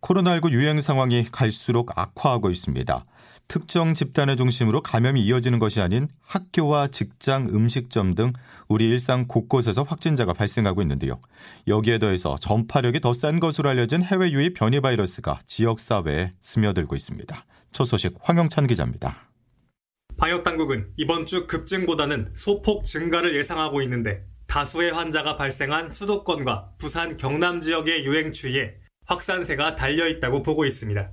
코로나19 유행 상황이 갈수록 악화하고 있습니다. 특정 집단을 중심으로 감염이 이어지는 것이 아닌 학교와 직장, 음식점 등 우리 일상 곳곳에서 확진자가 발생하고 있는데요. 여기에 더해서 전파력이 더 센 것으로 알려진 해외 유입 변이 바이러스가 지역 사회에 스며들고 있습니다. 첫 소식 황영찬 기자입니다. 방역 당국은 이번 주 급증보다는 소폭 증가를 예상하고 있는데 다수의 환자가 발생한 수도권과 부산 경남 지역의 유행 추이에 확산세가 달려 있다고 보고 있습니다.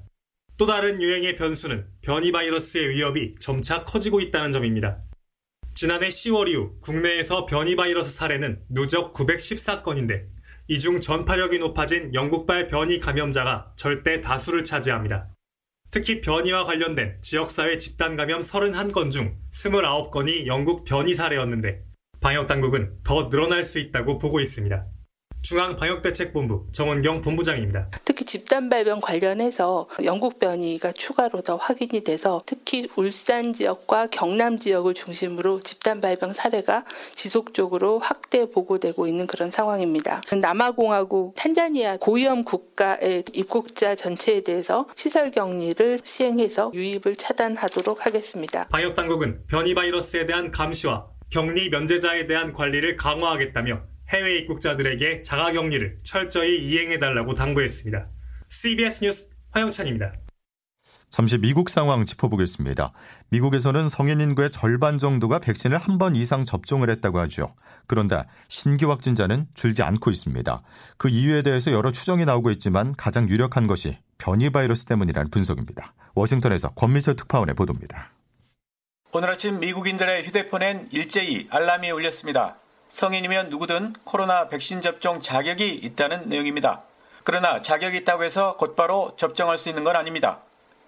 또 다른 유행의 변수는 변이 바이러스의 위협이 점차 커지고 있다는 점입니다. 지난해 10월 이후 국내에서 변이 바이러스 사례는 누적 914건인데 이 중 전파력이 높아진 영국발 변이 감염자가 절대 다수를 차지합니다. 특히 변이와 관련된 지역사회 집단 감염 31건 중 29건이 영국 변이 사례였는데 방역당국은 더 늘어날 수 있다고 보고 있습니다. 중앙방역대책본부 정원경 본부장입니다. 특히 집단 발병 관련해서 영국 변이가 추가로 더 확인이 돼서 특히 울산 지역과 경남 지역을 중심으로 집단 발병 사례가 지속적으로 확대 보고되고 있는 그런 상황입니다. 남아공화국 탄자니아 고위험 국가의 입국자 전체에 대해서 시설 격리를 시행해서 유입을 차단하도록 하겠습니다. 방역 당국은 변이 바이러스에 대한 감시와 격리 면제자에 대한 관리를 강화하겠다며 해외 입국자들에게 자가격리를 철저히 이행해달라고 당부했습니다. CBS 뉴스 화영찬입니다. 잠시 미국 상황 짚어보겠습니다. 미국에서는 성인 인구의 절반 정도가 백신을 한 번 이상 접종을 했다고 하죠. 그런데 신규 확진자는 줄지 않고 있습니다. 그 이유에 대해서 여러 추정이 나오고 있지만 가장 유력한 것이 변이 바이러스 때문이라는 분석입니다. 워싱턴에서 권미철 특파원의 보도입니다. 오늘 아침 미국인들의 휴대폰엔 일제히 알람이 울렸습니다. 성인이면 누구든 코로나 백신 접종 자격이 있다는 내용입니다. 그러나 자격이 있다고 해서 곧바로 접종할 수 있는 건 아닙니다.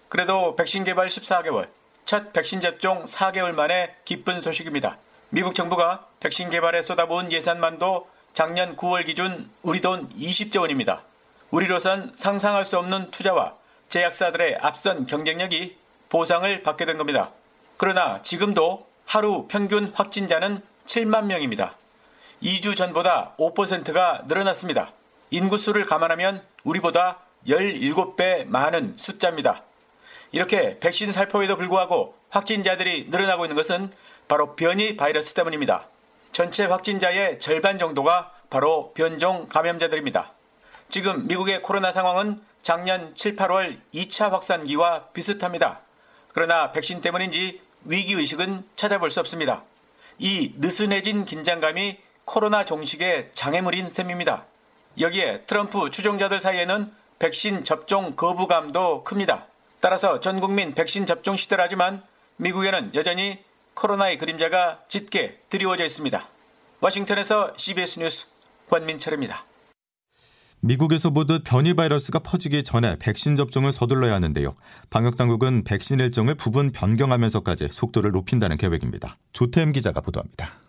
그래도 백신 개발 14개월, 첫 백신 접종 4개월 만에 기쁜 소식입니다. 미국 정부가 백신 개발에 쏟아부은 예산만도 작년 9월 기준 우리 돈 20조 원입니다. 우리로선 상상할 수 없는 투자와 제약사들의 앞선 경쟁력이 보상을 받게 된 겁니다. 그러나 지금도 하루 평균 확진자는 7만 명입니다. 2주 전보다 5%가 늘어났습니다. 인구수를 감안하면 우리보다 17배 많은 숫자입니다. 이렇게 백신 살포에도 불구하고 확진자들이 늘어나고 있는 것은 바로 변이 바이러스 때문입니다. 전체 확진자의 절반 정도가 바로 변종 감염자들입니다. 지금 미국의 코로나 상황은 작년 7, 8월 2차 확산기와 비슷합니다. 그러나 백신 때문인지 위기의식은 찾아볼 수 없습니다. 이 느슨해진 긴장감이 코로나 종식의 장애물인 셈입니다. 여기에 트럼프 추종자들 사이에는 백신 접종 거부감도 큽니다. 따라서 전 국민 백신 접종 시대라지만 미국에는 여전히 코로나의 그림자가 짙게 드리워져 있습니다. 워싱턴에서 CBS 뉴스 권민철입니다. 미국에서 보듯 변이 바이러스가 퍼지기 전에 백신 접종을 서둘러야 하는데요. 방역 당국은 백신 일정을 부분 변경하면서까지 속도를 높인다는 계획입니다. 조태임 기자가 보도합니다.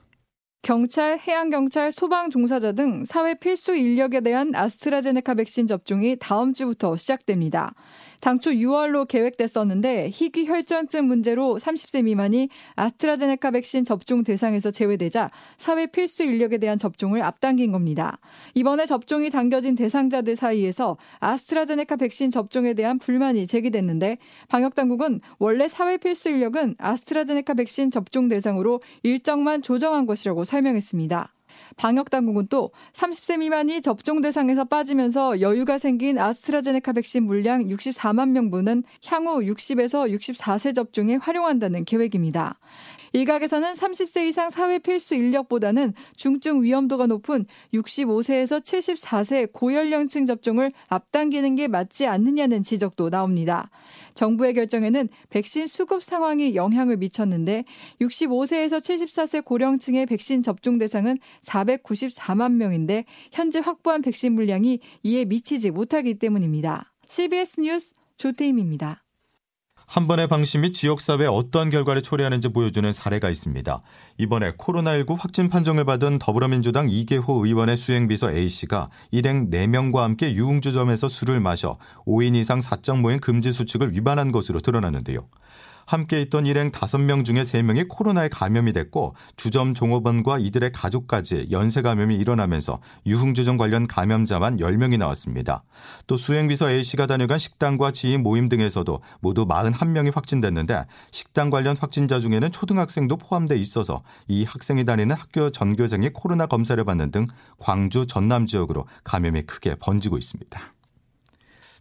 경찰, 해양경찰, 소방 종사자 등 사회 필수 인력에 대한 아스트라제네카 백신 접종이 다음 주부터 시작됩니다. 당초 6월로 계획됐었는데 희귀 혈전증 문제로 30세 미만이 아스트라제네카 백신 접종 대상에서 제외되자 사회 필수 인력에 대한 접종을 앞당긴 겁니다. 이번에 접종이 당겨진 대상자들 사이에서 아스트라제네카 백신 접종에 대한 불만이 제기됐는데 방역 당국은 원래 사회 필수 인력은 아스트라제네카 백신 접종 대상으로 일정만 조정한 것이라고 설명했습니다. 방역 당국은 또 30세 미만이 접종 대상에서 빠지면서 여유가 생긴 아스트라제네카 백신 물량 64만 명분은 향후 60에서 64세 접종에 활용한다는 계획입니다. 일각에서는 30세 이상 사회 필수 인력보다는 중증 위험도가 높은 65세에서 74세 고연령층 접종을 앞당기는 게 맞지 않느냐는 지적도 나옵니다. 정부의 결정에는 백신 수급 상황이 영향을 미쳤는데 65세에서 74세 고령층의 백신 접종 대상은 494만 명인데 현재 확보한 백신 물량이 이에 미치지 못하기 때문입니다. CBS 뉴스 조태임입니다. 한 번의 방심이 지역사회에 어떤 결과를 초래하는지 보여주는 사례가 있습니다. 이번에 코로나19 확진 판정을 받은 더불어민주당 이계호 의원의 수행비서 A씨가 일행 4명과 함께 유흥주점에서 술을 마셔 5인 이상 사적 모임 금지 수칙을 위반한 것으로 드러났는데요. 함께 있던 일행 5명 중에 3명이 코로나에 감염이 됐고 주점 종업원과 이들의 가족까지 연쇄 감염이 일어나면서 유흥주점 관련 감염자만 10명이 나왔습니다. 또 수행비서 A씨가 다녀간 식당과 지인 모임 등에서도 모두 41명이 확진됐는데 식당 관련 확진자 중에는 초등학생도 포함돼 있어서 이 학생이 다니는 학교 전교생이 코로나 검사를 받는 등 광주 전남 지역으로 감염이 크게 번지고 있습니다.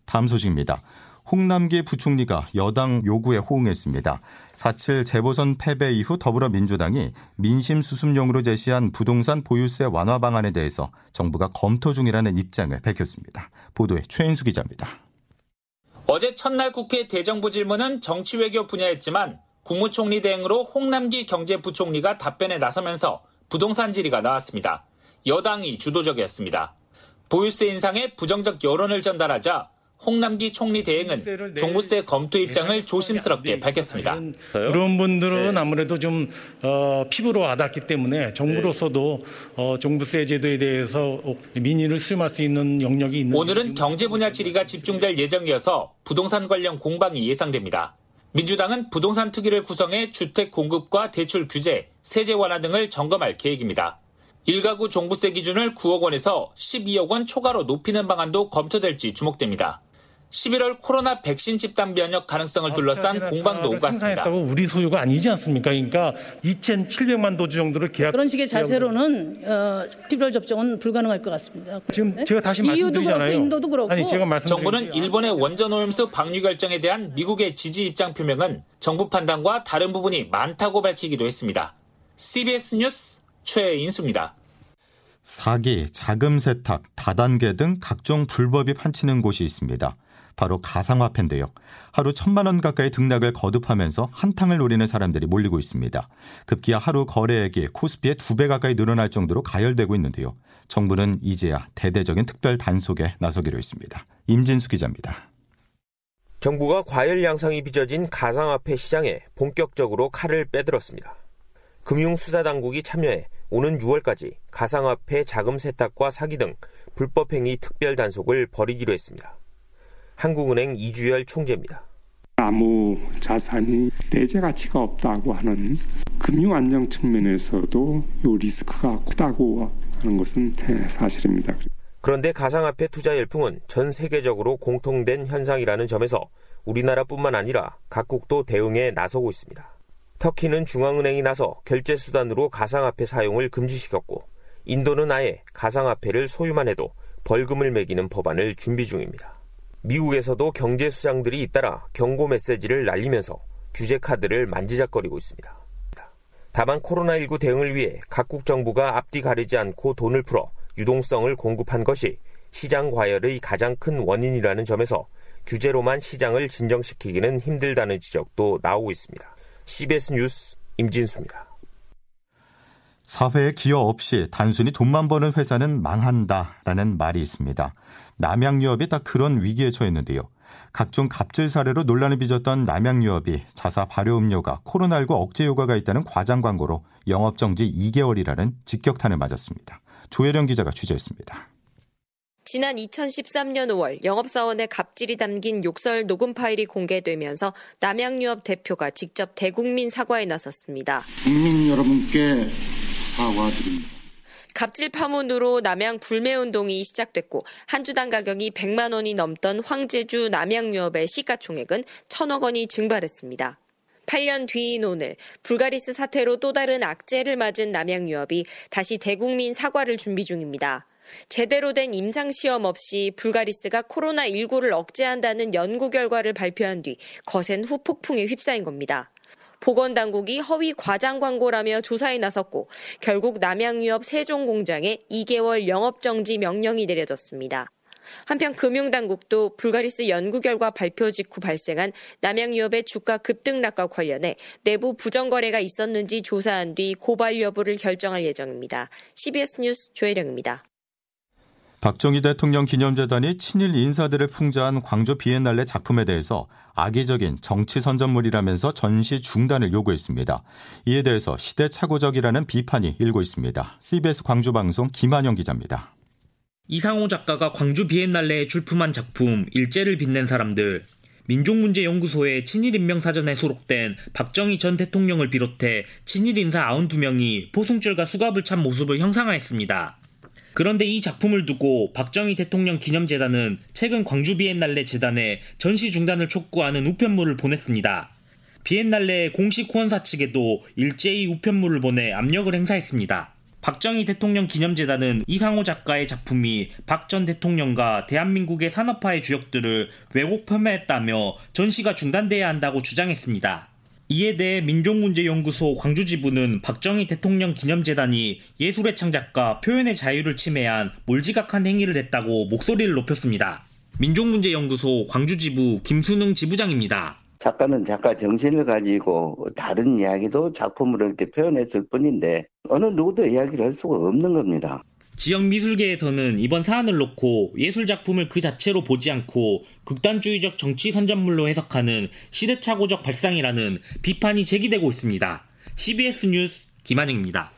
다음 소식입니다. 홍남기 부총리가 여당 요구에 호응했습니다. 4.7 재보선 패배 이후 더불어민주당이 민심 수습용으로 제시한 부동산 보유세 완화 방안에 대해서 정부가 검토 중이라는 입장을 밝혔습니다. 보도에 최인수 기자입니다. 어제 첫날 국회 대정부 질문은 정치 외교 분야였지만 국무총리 대행으로 홍남기 경제부총리가 답변에 나서면서 부동산 질의가 나왔습니다. 여당이 주도적이었습니다. 보유세 인상에 부정적 여론을 전달하자 홍남기 총리 대행은 종부세 검토 입장을 조심스럽게 밝혔습니다. 그런 분들은 네. 아무래도 좀 어, 피부로 와닿기 때문에 정부로서도 어, 종부세 제도에 대해서 민의를 수렴할 수 있는 영역이 있는 오늘은 경제 분야 질의가 집중될 예정이어서 부동산 관련 공방이 예상됩니다. 민주당은 부동산 특위를 구성해 주택 공급과 대출 규제, 세제 완화 등을 점검할 계획입니다. 1가구 종부세 기준을 9억 원에서 12억 원 초과로 높이는 방안도 검토될지 주목됩니다. 11월 코로나 백신 집단 면역 가능성을 둘러싼 공방도 오갔습니다. 우리 소유가 아니지 않습니까? 그러니까 2,700만 도주 정도를 계약 그런 식의 자세로는 어, 11월 접종은 불가능할 것 같습니다. 지금 네? 제가 다시 말씀드리잖아요. 그렇고 인도도 그렇고. 아니 제가 말씀 정부는 일본의 원전 오염수 방류 결정에 대한 미국의 지지 입장 표명은 정부 판단과 다른 부분이 많다고 밝히기도 했습니다. CBS 뉴스 최인수입니다. 사기, 자금 세탁, 다단계 등 각종 불법이 판치는 곳이 있습니다. 바로 가상화폐인데요. 하루 천만 원 가까이 등락을 거듭하면서 한탕을 노리는 사람들이 몰리고 있습니다. 급기야 하루 거래액이 코스피의 두 배 가까이 늘어날 정도로 가열되고 있는데요. 정부는 이제야 대대적인 특별 단속에 나서기로 했습니다. 임진수 기자입니다. 정부가 과열 양상이 빚어진 가상화폐 시장에 본격적으로 칼을 빼들었습니다. 금융수사당국이 참여해 오는 6월까지 가상화폐 자금 세탁과 사기 등 불법행위 특별 단속을 벌이기로 했습니다. 한국은행 이주열 총재입니다. 아무 자산이 내재 가치가 없다고 하는 금융 안정 측면에서도 이 리스크가 크다고 하는 것은 사실입니다. 그런데 가상화폐 투자 열풍은 전 세계적으로 공통된 현상이라는 점에서 우리나라뿐만 아니라 각국도 대응에 나서고 있습니다. 터키는 중앙은행이 나서 결제 수단으로 가상화폐 사용을 금지시켰고 인도는 아예 가상화폐를 소유만 해도 벌금을 매기는 법안을 준비 중입니다. 미국에서도 경제 수장들이 잇따라 경고 메시지를 날리면서 규제 카드를 만지작거리고 있습니다. 다만 코로나19 대응을 위해 각국 정부가 앞뒤 가리지 않고 돈을 풀어 유동성을 공급한 것이 시장 과열의 가장 큰 원인이라는 점에서 규제로만 시장을 진정시키기는 힘들다는 지적도 나오고 있습니다. CBS 뉴스 임진수입니다. 사회에 기여 없이 단순히 돈만 버는 회사는 망한다라는 말이 있습니다. 남양유업이 딱 그런 위기에 처했는데요. 각종 갑질 사례로 논란을 빚었던 남양유업이 자사 발효음료가 코로나19 억제 효과가 있다는 과장 광고로 영업정지 2개월이라는 직격탄을 맞았습니다. 조혜령 기자가 취재했습니다. 지난 2013년 5월 영업사원의 갑질이 담긴 욕설 녹음 파일이 공개되면서 남양유업 대표가 직접 대국민 사과에 나섰습니다. 국민 여러분께 사과드립니다. 갑질 파문으로 남양 불매 운동이 시작됐고 한 주당 가격이 100만 원이 넘던 황제주 남양유업의 시가총액은 1천억 원이 증발했습니다. 8년 뒤인 오늘 불가리스 사태로 또 다른 악재를 맞은 남양유업이 다시 대국민 사과를 준비 중입니다. 제대로 된 임상시험 없이 불가리스가 코로나19를 억제한다는 연구 결과를 발표한 뒤 거센 후폭풍에 휩싸인 겁니다. 보건당국이 허위 과장 광고라며 조사에 나섰고 결국 남양유업 세종 공장에 2개월 영업정지 명령이 내려졌습니다. 한편 금융당국도 불가리스 연구 결과 발표 직후 발생한 남양유업의 주가 급등락과 관련해 내부 부정거래가 있었는지 조사한 뒤 고발 여부를 결정할 예정입니다. CBS 뉴스 조혜령입니다. 박정희 대통령 기념재단이 친일 인사들을 풍자한 광주 비엔날레 작품에 대해서 악의적인 정치 선전물이라면서 전시 중단을 요구했습니다. 이에 대해서 시대착오적이라는 비판이 일고 있습니다. CBS 광주 방송 김한영 기자입니다. 이상호 작가가 광주 비엔날레에 출품한 작품 일제를 빛낸 사람들 민족문제연구소의 친일인명사전에 수록된 박정희 전 대통령을 비롯해 친일인사 92명이 포승줄과 수갑을 찬 모습을 형상화했습니다. 그런데 이 작품을 두고 박정희 대통령 기념재단은 최근 광주 비엔날레 재단에 전시 중단을 촉구하는 우편물을 보냈습니다. 비엔날레 공식 후원사 측에도 일제히 우편물을 보내 압력을 행사했습니다. 박정희 대통령 기념재단은 이상호 작가의 작품이 박 전 대통령과 대한민국의 산업화의 주역들을 왜곡 폄하했다며 전시가 중단돼야 한다고 주장했습니다. 이에 대해 민족문제연구소 광주지부는 박정희 대통령 기념재단이 예술의 창작과 표현의 자유를 침해한 몰지각한 행위를 했다고 목소리를 높였습니다. 민족문제연구소 광주지부 김수능 지부장입니다. 작가는 작가 정신을 가지고 다른 이야기도 작품으로 이렇게 표현했을 뿐인데 어느 누구도 이야기를 할 수가 없는 겁니다. 지역 미술계에서는 이번 사안을 놓고 예술 작품을 그 자체로 보지 않고 극단주의적 정치 선전물로 해석하는 시대착오적 발상이라는 비판이 제기되고 있습니다. CBS 뉴스 김한영입니다.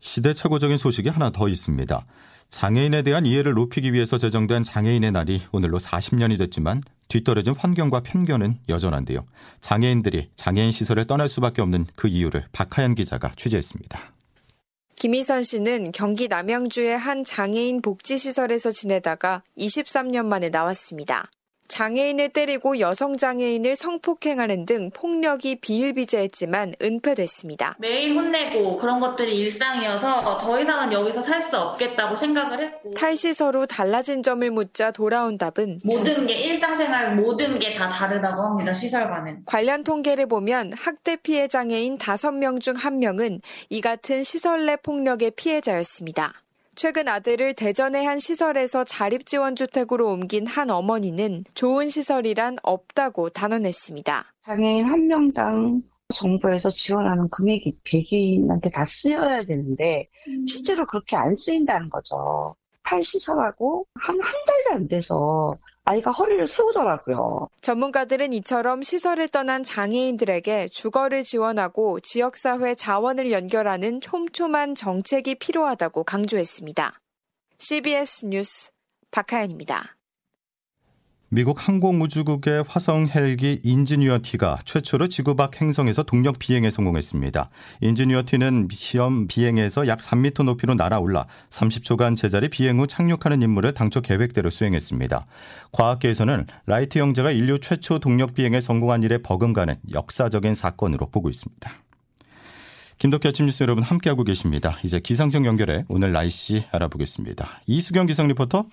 시대착오적인 소식이 하나 더 있습니다. 장애인에 대한 이해를 높이기 위해서 제정된 장애인의 날이 오늘로 40년이 됐지만 뒤떨어진 환경과 편견은 여전한데요. 장애인들이 장애인 시설을 떠날 수밖에 없는 그 이유를 박하연 기자가 취재했습니다. 김희선 씨는 경기 남양주의 한 장애인 복지시설에서 지내다가 23년 만에 나왔습니다. 장애인을 때리고 여성 장애인을 성폭행하는 등 폭력이 비일비재했지만 은폐됐습니다. 매일 혼내고 그런 것들이 일상이어서 더 이상은 여기서 살 수 없겠다고 생각을 했고 탈시서로 달라진 점을 묻자 돌아온 답은 모든 게 일상생활 모든 게 다 다르다고 합니다. 시설과는. 관련 통계를 보면 학대 피해 장애인 5명 중 1명은 이 같은 시설 내 폭력의 피해자였습니다. 최근 아들을 대전의 한 시설에서 자립지원주택으로 옮긴 한 어머니는 좋은 시설이란 없다고 단언했습니다. 장애인 한 명당 정부에서 지원하는 금액이 100인한테 다 쓰여야 되는데 실제로 그렇게 안 쓰인다는 거죠. 탈시설하고 한 한 달도 안 돼서 아이가 허리를 세우더라고요. 전문가들은 이처럼 시설을 떠난 장애인들에게 주거를 지원하고 지역사회 자원을 연결하는 촘촘한 정책이 필요하다고 강조했습니다. CBS 뉴스 박하연입니다. 미국 항공우주국의 화성 헬기 인지니어티가 최초로 지구 밖 행성에서 동력 비행에 성공했습니다. 인지니어티는 시험 비행에서 약 3m 높이로 날아올라 30초간 제자리 비행 후 착륙하는 임무를 당초 계획대로 수행했습니다. 과학계에서는 라이트 형제가 인류 최초 동력 비행에 성공한 일에 버금가는 역사적인 사건으로 보고 있습니다. 김덕기 아침 뉴스 여러분 함께하고 계십니다. 이제 기상청 연결해 오늘 날씨 알아보겠습니다. 이수경 기상 리포터.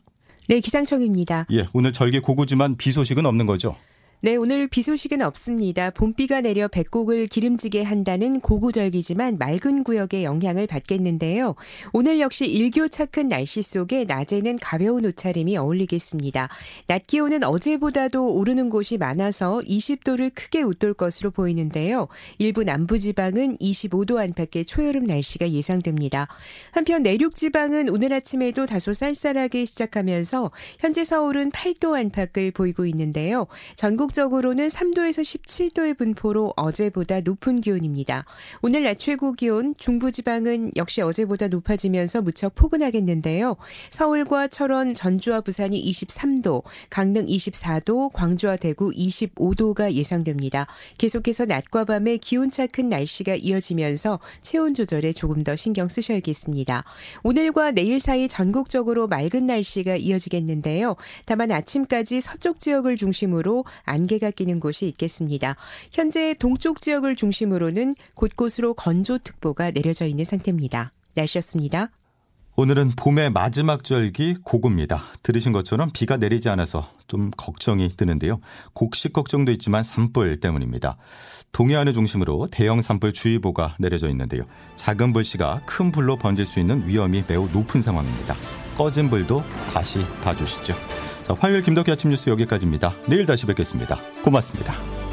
네, 기상청입니다. 예, 오늘 절기 고구지만 비 소식은 없는 거죠? 네, 오늘 비 소식은 없습니다. 봄비가 내려 배곡을 기름지게 한다는 고구절기지만 맑은 구역에 영향을 받겠는데요. 오늘 역시 일교차 큰 날씨 속에 낮에는 가벼운 옷차림이 어울리겠습니다. 낮 기온은 어제보다도 오르는 곳이 많아서 20도를 크게 웃돌 것으로 보이는데요. 일부 남부지방은 25도 안팎의 초여름 날씨가 예상됩니다. 한편 내륙지방은 오늘 아침에도 다소 쌀쌀하게 시작하면서 현재 서울은 8도 안팎을 보이고 있는데요. 전국 전국적으로는 3도에서 17도의 분포로 어제보다 높은 기온입니다. 오늘 낮 최고 기온 중부지방은 역시 어제보다 높아지면서 무척 포근하겠는데요. 서울과 철원, 전주와 부산이 23도, 강릉 24도, 광주와 대구 25도가 예상됩니다. 계속해서 낮과 밤에 기온차 큰 날씨가 이어지면서 체온 조절에 조금 더 신경 쓰셔야겠습니다. 오늘과 내일 사이 전국적으로 맑은 날씨가 이어지겠는데요. 다만 아침까지 서쪽 지역을 중심으로 안개가 끼는 곳이 있겠습니다. 현재 동쪽 지역을 중심으로는 곳곳으로 건조특보가 내려져 있는 상태입니다. 날씨였습니다. 오늘은 봄의 마지막 절기 고구입니다. 들으신 것처럼 비가 내리지 않아서 좀 걱정이 드는데요. 곡식 걱정도 있지만 산불 때문입니다. 동해안을 중심으로 대형 산불 주의보가 내려져 있는데요. 작은 불씨가 큰 불로 번질 수 있는 위험이 매우 높은 상황입니다. 꺼진 불도 다시 봐주시죠. 자, 화요일 김덕기 아침 뉴스 여기까지입니다. 내일 다시 뵙겠습니다. 고맙습니다.